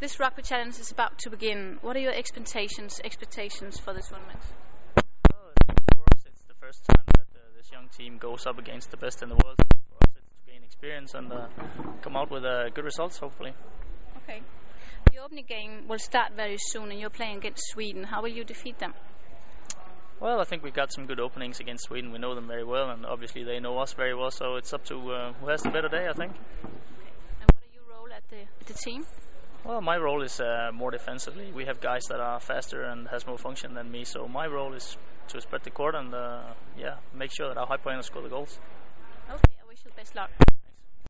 This rugby challenge is about to begin. What are your expectations expectations for this tournament? Well, it's, for us, it's the first time that uh, this young team goes up against the best in the world. So for us, it's to gain experience and uh, come out with uh, good results, hopefully. Okay. The opening game will start very soon, and you're playing against Sweden. How will you defeat them? Well, I think we've got some good openings against Sweden. We know them very well, and obviously they know us very well. So it's up to uh, who has the better day, I think. And what are your role at the at the team? Well, my role is uh, more defensively. We have guys that are faster and has more function than me. So my role is to spread the court and uh, yeah, make sure that our high pointers score the goals. Okay, I wish you best luck.